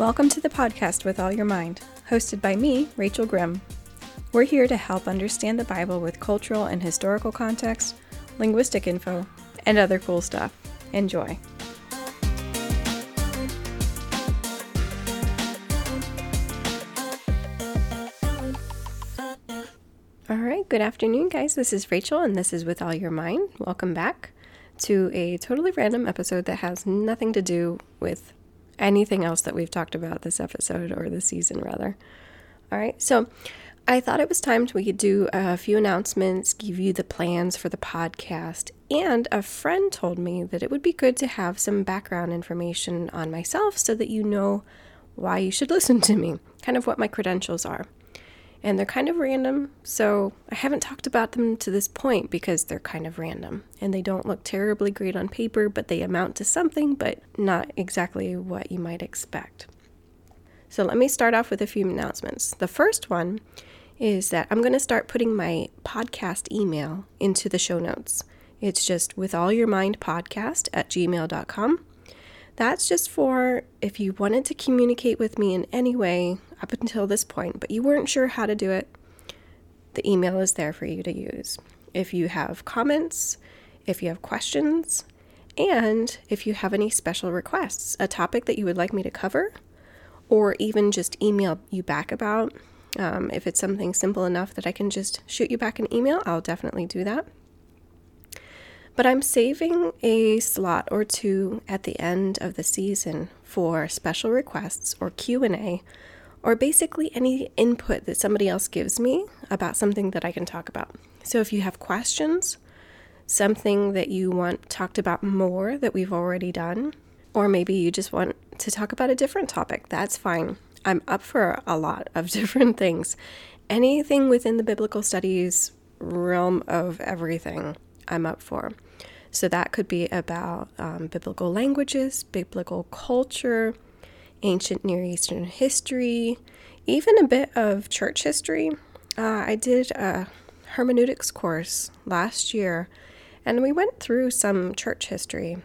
Welcome to the podcast with All Your Mind, hosted by me, Rachel Grimm. We're here to help understand the Bible with cultural and historical context, linguistic info, and other cool stuff. Enjoy. All right, good afternoon, guys. This is Rachel, and this is With All Your Mind. Welcome back to a totally random episode that has nothing to do with anything else that we've talked about this episode or this season, rather. All right, so I thought it was time to we could do a few announcements, give you the plans for the podcast, and a friend told me that it would be good to have some background information on myself so that you know why you should listen to me, kind of what my credentials are and they're kind of random. So I haven't talked about them to this point because they're kind of random and they don't look terribly great on paper, but they amount to something, but not exactly what you might expect. So let me start off with a few announcements. The first one is that I'm going to start putting my podcast email into the show notes. It's just with all your mind podcast at gmail.com. That's just for if you wanted to communicate with me in any way up until this point, but you weren't sure how to do it. The email is there for you to use. If you have comments, if you have questions, and if you have any special requests, a topic that you would like me to cover, or even just email you back about. Um, if it's something simple enough that I can just shoot you back an email, I'll definitely do that. But I'm saving a slot or two at the end of the season for special requests or Q&A or basically any input that somebody else gives me about something that I can talk about. So if you have questions, something that you want talked about more that we've already done, or maybe you just want to talk about a different topic, that's fine. I'm up for a lot of different things. Anything within the biblical studies realm of everything. I'm up for. So that could be about um, biblical languages, biblical culture, ancient Near Eastern history, even a bit of church history. Uh, I did a hermeneutics course last year and we went through some church history.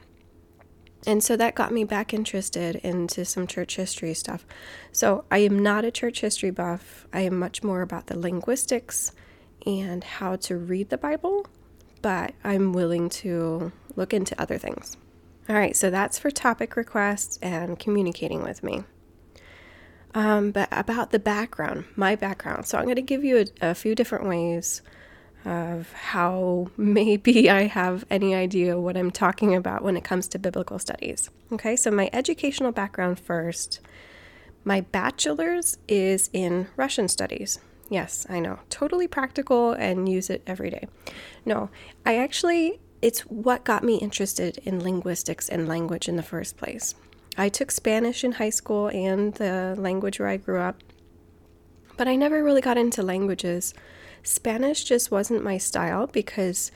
And so that got me back interested into some church history stuff. So I am not a church history buff. I am much more about the linguistics and how to read the Bible but I'm willing to look into other things. All right, so that's for topic requests and communicating with me. Um, but about the background, my background. So I'm going to give you a, a few different ways of how maybe I have any idea what I'm talking about when it comes to biblical studies. Okay, so my educational background first. My bachelor's is in Russian studies. Yes, I know. Totally practical and use it every day. No, I actually, it's what got me interested in linguistics and language in the first place. I took Spanish in high school and the language where I grew up, but I never really got into languages. Spanish just wasn't my style because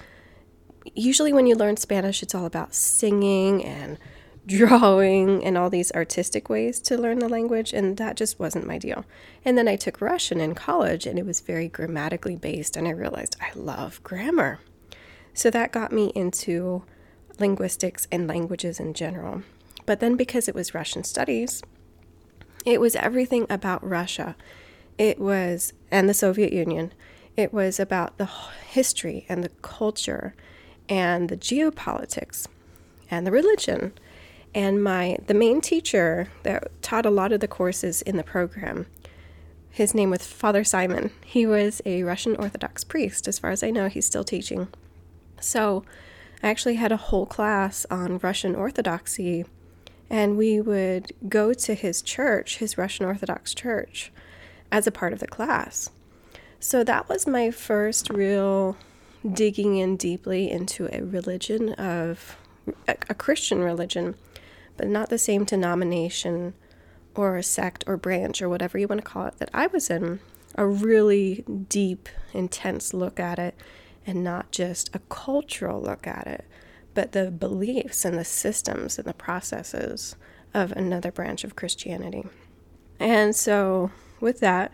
usually when you learn Spanish, it's all about singing and drawing and all these artistic ways to learn the language, and that just wasn't my deal. And then I took Russian in college, and it was very grammatically based, and I realized I love grammar. So that got me into linguistics and languages in general. But then because it was Russian studies, it was everything about Russia. It was, and the Soviet Union, it was about the history and the culture and the geopolitics and the religion and my the main teacher that taught a lot of the courses in the program his name was father simon he was a russian orthodox priest as far as i know he's still teaching so i actually had a whole class on russian orthodoxy and we would go to his church his russian orthodox church as a part of the class so that was my first real digging in deeply into a religion of a, christian religion but not the same denomination or a sect or branch or whatever you want to call it that I was in. A really deep, intense look at it, and not just a cultural look at it, but the beliefs and the systems and the processes of another branch of Christianity. And so, with that,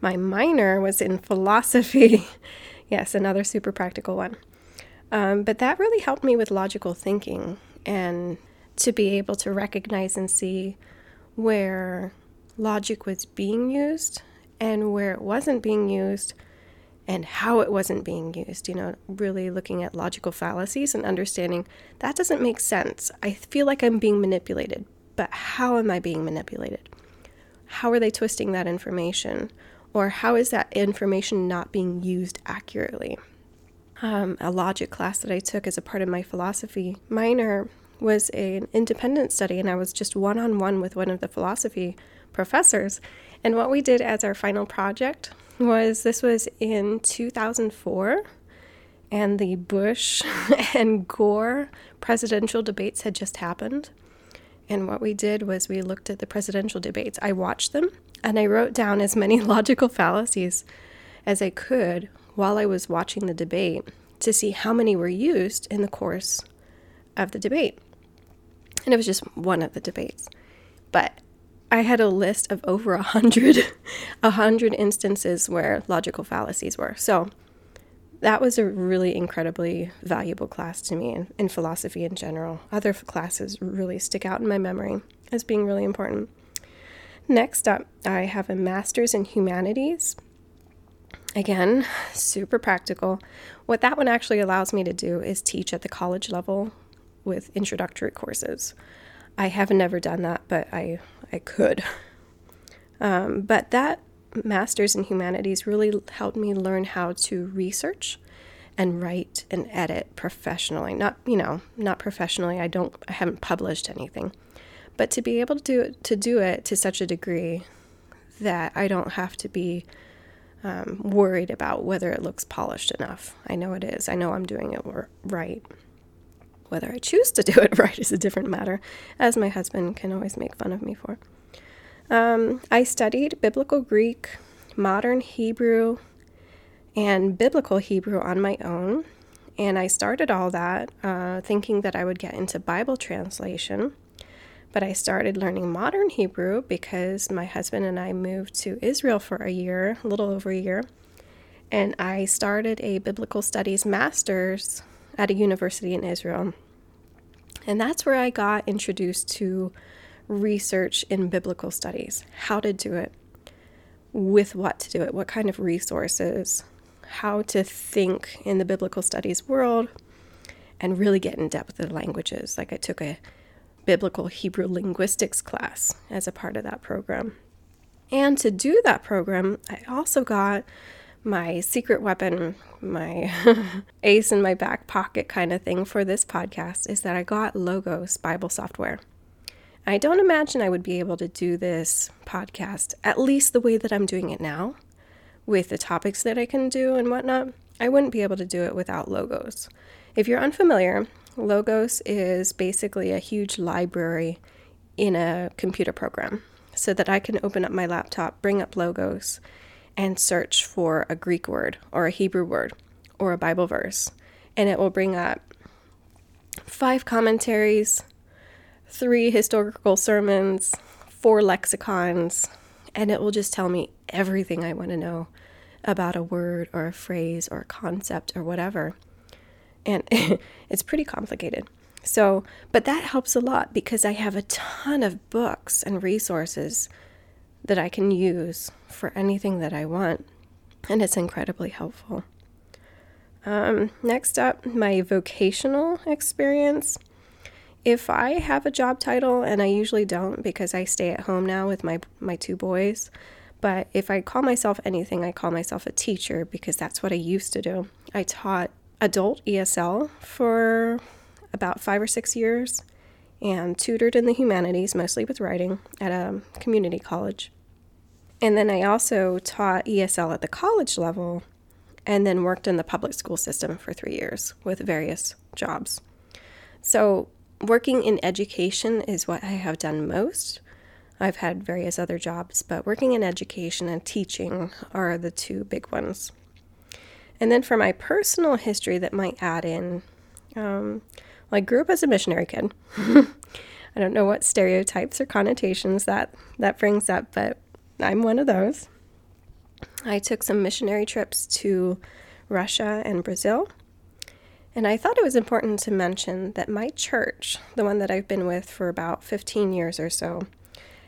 my minor was in philosophy. yes, another super practical one. Um, but that really helped me with logical thinking and to be able to recognize and see where logic was being used and where it wasn't being used and how it wasn't being used. You know, really looking at logical fallacies and understanding that doesn't make sense. I feel like I'm being manipulated, but how am I being manipulated? How are they twisting that information? Or how is that information not being used accurately? Um, a logic class that I took as a part of my philosophy minor was an independent study, and I was just one on one with one of the philosophy professors. And what we did as our final project was this was in 2004, and the Bush and Gore presidential debates had just happened. And what we did was we looked at the presidential debates. I watched them and I wrote down as many logical fallacies as I could while I was watching the debate to see how many were used in the course of the debate. And it was just one of the debates. But I had a list of over a hundred, a hundred instances where logical fallacies were. So that was a really incredibly valuable class to me in, in philosophy in general. Other classes really stick out in my memory as being really important. Next up, I have a master's in humanities. Again, super practical. What that one actually allows me to do is teach at the college level with introductory courses. I have never done that, but I, I could. Um, but that master's in humanities really helped me learn how to research and write and edit professionally. Not, you know, not professionally. I don't I haven't published anything. But to be able to do it, to do it to such a degree that I don't have to be um, worried about whether it looks polished enough. I know it is. I know I'm doing it right. Whether I choose to do it right is a different matter, as my husband can always make fun of me for. Um, I studied Biblical Greek, Modern Hebrew, and Biblical Hebrew on my own. And I started all that uh, thinking that I would get into Bible translation. But I started learning modern Hebrew because my husband and I moved to Israel for a year, a little over a year. And I started a biblical studies master's at a university in Israel. And that's where I got introduced to research in biblical studies, how to do it, with what to do it, what kind of resources, how to think in the biblical studies world, and really get in depth with the languages. Like I took a biblical Hebrew linguistics class as a part of that program. And to do that program, I also got my secret weapon, my ace in my back pocket kind of thing for this podcast is that I got Logos Bible software. I don't imagine I would be able to do this podcast at least the way that I'm doing it now, with the topics that I can do and whatnot. I wouldn't be able to do it without Logos. If you're unfamiliar, Logos is basically a huge library in a computer program so that I can open up my laptop, bring up Logos, and search for a Greek word or a Hebrew word or a Bible verse. And it will bring up five commentaries, three historical sermons, four lexicons, and it will just tell me everything I want to know about a word or a phrase or a concept or whatever. And it's pretty complicated. So, but that helps a lot because I have a ton of books and resources that I can use for anything that I want, and it's incredibly helpful. Um, next up, my vocational experience if I have a job title, and I usually don't because I stay at home now with my, my two boys, but if I call myself anything, I call myself a teacher because that's what I used to do. I taught adult ESL for about five or six years and tutored in the humanities, mostly with writing, at a community college. And then I also taught ESL at the college level and then worked in the public school system for three years with various jobs. So working in education is what I have done most. I've had various other jobs, but working in education and teaching are the two big ones. And then for my personal history that might add in, um, well, I grew up as a missionary kid. I don't know what stereotypes or connotations that that brings up, but I'm one of those. I took some missionary trips to Russia and Brazil and I thought it was important to mention that my church, the one that I've been with for about 15 years or so,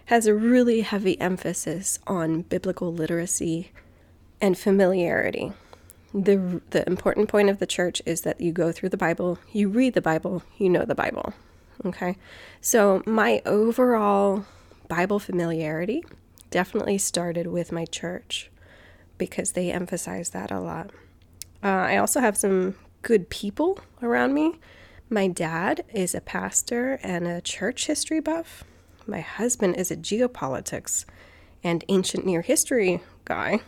has a really heavy emphasis on biblical literacy and familiarity. The, the important point of the church is that you go through the Bible, you read the Bible, you know the Bible. Okay? So, my overall Bible familiarity definitely started with my church because they emphasize that a lot. Uh, I also have some good people around me. My dad is a pastor and a church history buff. My husband is a geopolitics and ancient near history guy.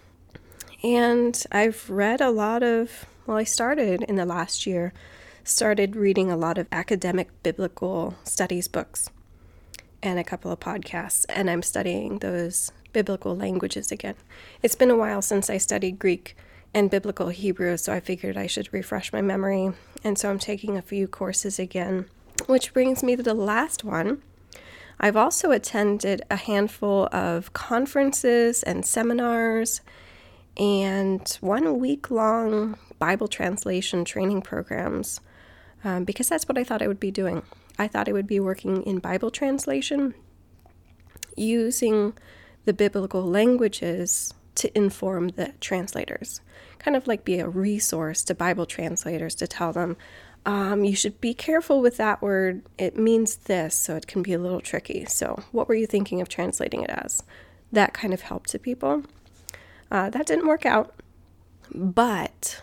And I've read a lot of, well, I started in the last year, started reading a lot of academic biblical studies books and a couple of podcasts, and I'm studying those biblical languages again. It's been a while since I studied Greek and biblical Hebrew, so I figured I should refresh my memory. And so I'm taking a few courses again, which brings me to the last one. I've also attended a handful of conferences and seminars and one week long Bible translation training programs um, because that's what I thought I would be doing. I thought I would be working in Bible translation using the biblical languages to inform the translators. Kind of like be a resource to Bible translators to tell them, um, you should be careful with that word. It means this, so it can be a little tricky. So, what were you thinking of translating it as? That kind of help to people. Uh, that didn't work out. But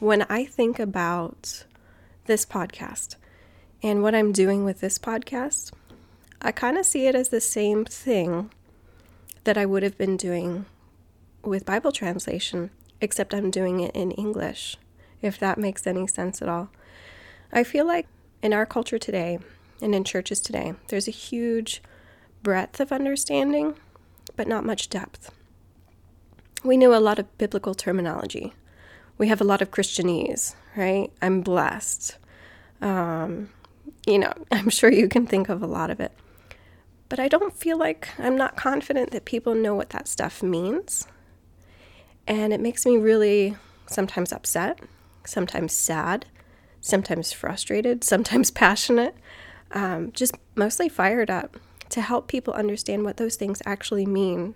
when I think about this podcast and what I'm doing with this podcast, I kind of see it as the same thing that I would have been doing with Bible translation, except I'm doing it in English, if that makes any sense at all. I feel like in our culture today and in churches today, there's a huge breadth of understanding, but not much depth. We know a lot of biblical terminology. We have a lot of Christianese, right? I'm blessed. Um, you know, I'm sure you can think of a lot of it. But I don't feel like I'm not confident that people know what that stuff means. And it makes me really sometimes upset, sometimes sad, sometimes frustrated, sometimes passionate, um, just mostly fired up to help people understand what those things actually mean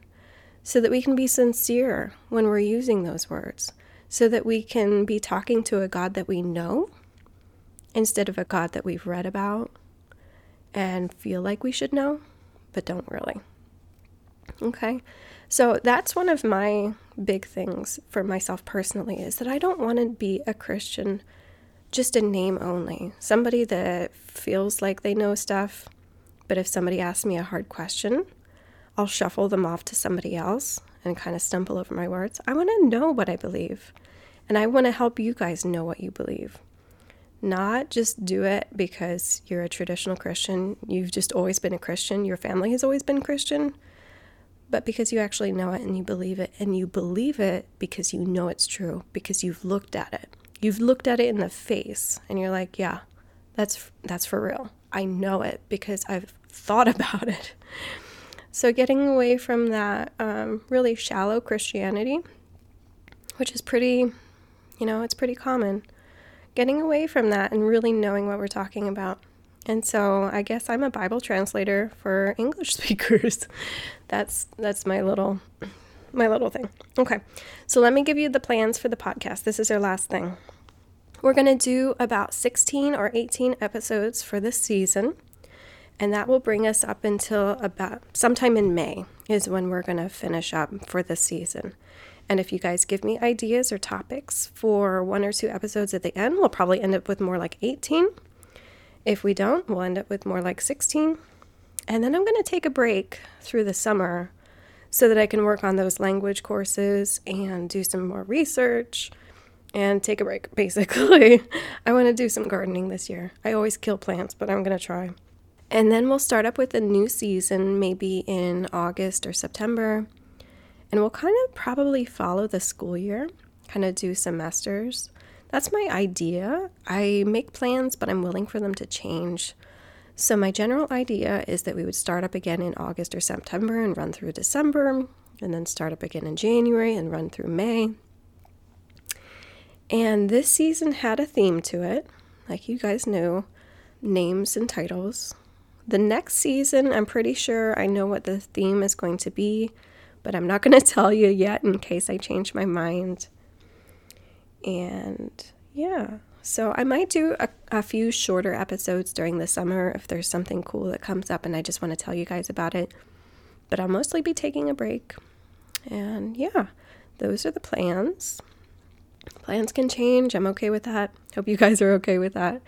so that we can be sincere when we're using those words, so that we can be talking to a God that we know instead of a God that we've read about and feel like we should know but don't really. Okay. So that's one of my big things for myself personally is that I don't want to be a Christian just a name only. Somebody that feels like they know stuff, but if somebody asks me a hard question, I'll shuffle them off to somebody else and kind of stumble over my words. I want to know what I believe. And I want to help you guys know what you believe. Not just do it because you're a traditional Christian, you've just always been a Christian, your family has always been Christian, but because you actually know it and you believe it. And you believe it because you know it's true, because you've looked at it. You've looked at it in the face and you're like, yeah, that's that's for real. I know it because I've thought about it. So getting away from that um, really shallow Christianity, which is pretty, you know, it's pretty common getting away from that and really knowing what we're talking about. And so I guess I'm a Bible translator for English speakers. that's that's my little my little thing. Okay. So let me give you the plans for the podcast. This is our last thing. We're going to do about 16 or 18 episodes for this season. And that will bring us up until about sometime in May is when we're going to finish up for this season. And if you guys give me ideas or topics for one or two episodes at the end, we'll probably end up with more like 18. If we don't, we'll end up with more like 16. And then I'm going to take a break through the summer so that I can work on those language courses and do some more research and take a break, basically. I want to do some gardening this year. I always kill plants, but I'm going to try. And then we'll start up with a new season maybe in August or September. And we'll kind of probably follow the school year, kind of do semesters. That's my idea. I make plans, but I'm willing for them to change. So, my general idea is that we would start up again in August or September and run through December, and then start up again in January and run through May. And this season had a theme to it, like you guys knew names and titles. The next season, I'm pretty sure I know what the theme is going to be, but I'm not going to tell you yet in case I change my mind. And yeah, so I might do a, a few shorter episodes during the summer if there's something cool that comes up and I just want to tell you guys about it. But I'll mostly be taking a break. And yeah, those are the plans. Plans can change. I'm okay with that. Hope you guys are okay with that.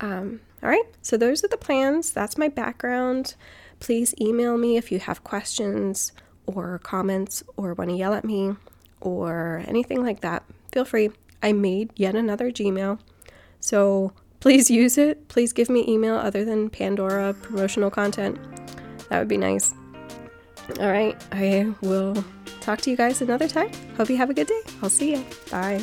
Um, all right, so those are the plans. That's my background. Please email me if you have questions or comments or want to yell at me or anything like that. Feel free. I made yet another Gmail. So please use it. Please give me email other than Pandora promotional content. That would be nice. All right, I will talk to you guys another time. Hope you have a good day. I'll see you. Bye.